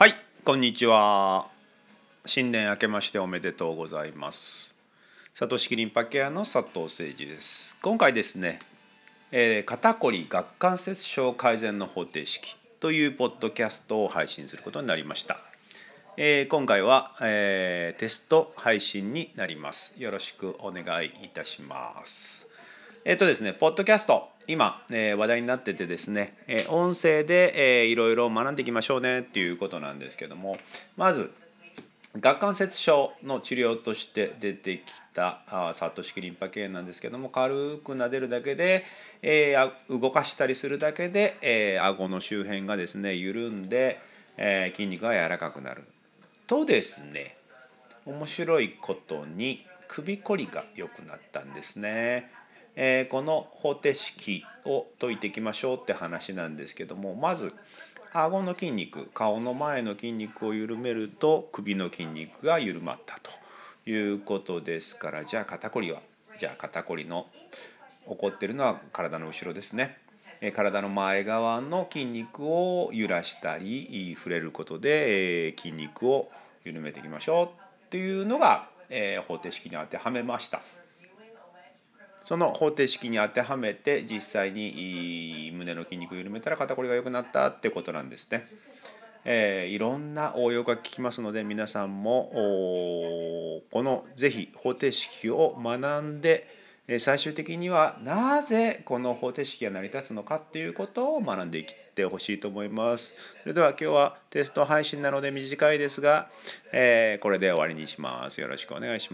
はい、こんにちは。新年明けましておめでとうございます。サトシキリンパケアの佐藤誠二です。今回ですね、えー肩こり顎関節症改善の方程式というポッドキャストを配信することになりました。えー今回は、えーテスト配信になります。よろしくお願いいたします。えっ、とですね、ポッドキャスト、今、えー話題になっててですね、えー音声で、えーいろいろ学んでいきましょうねっていうことなんですけども、まず、顎関節症の治療として出てきたあーサトシキリンパ系なんですけども軽く撫でるだけで、えーあ動かしたりするだけで、えー顎の周辺がですね緩んで、えー筋肉が柔らかくなるとですね面白いことに首こりが良くなったんですね。えーこの方程式を解いていきましょうって話なんですけどもまず顎の筋肉顔の前の筋肉を緩めると首の筋肉が緩まったということですからじゃあ肩こりはじゃあ肩こりの起こってるのは体の後ろですね。体の前側の筋肉を揺らしたり触れることで、筋肉を緩めていきましょうっていうのが、方程式に当てはめました。その方程式に当てはめて実際に胸の筋肉を緩めたら肩こりが良くなったってことなんですね。えーいろんな応用が効きますので皆さんもこのぜひ方程式を学んで最終的にはなぜこの方程式が成り立つのかっていうことを学んでいってほしいと思います。それでは今日はテスト配信なので短いですが、えーこれで終わりにします。よろしくお願いします。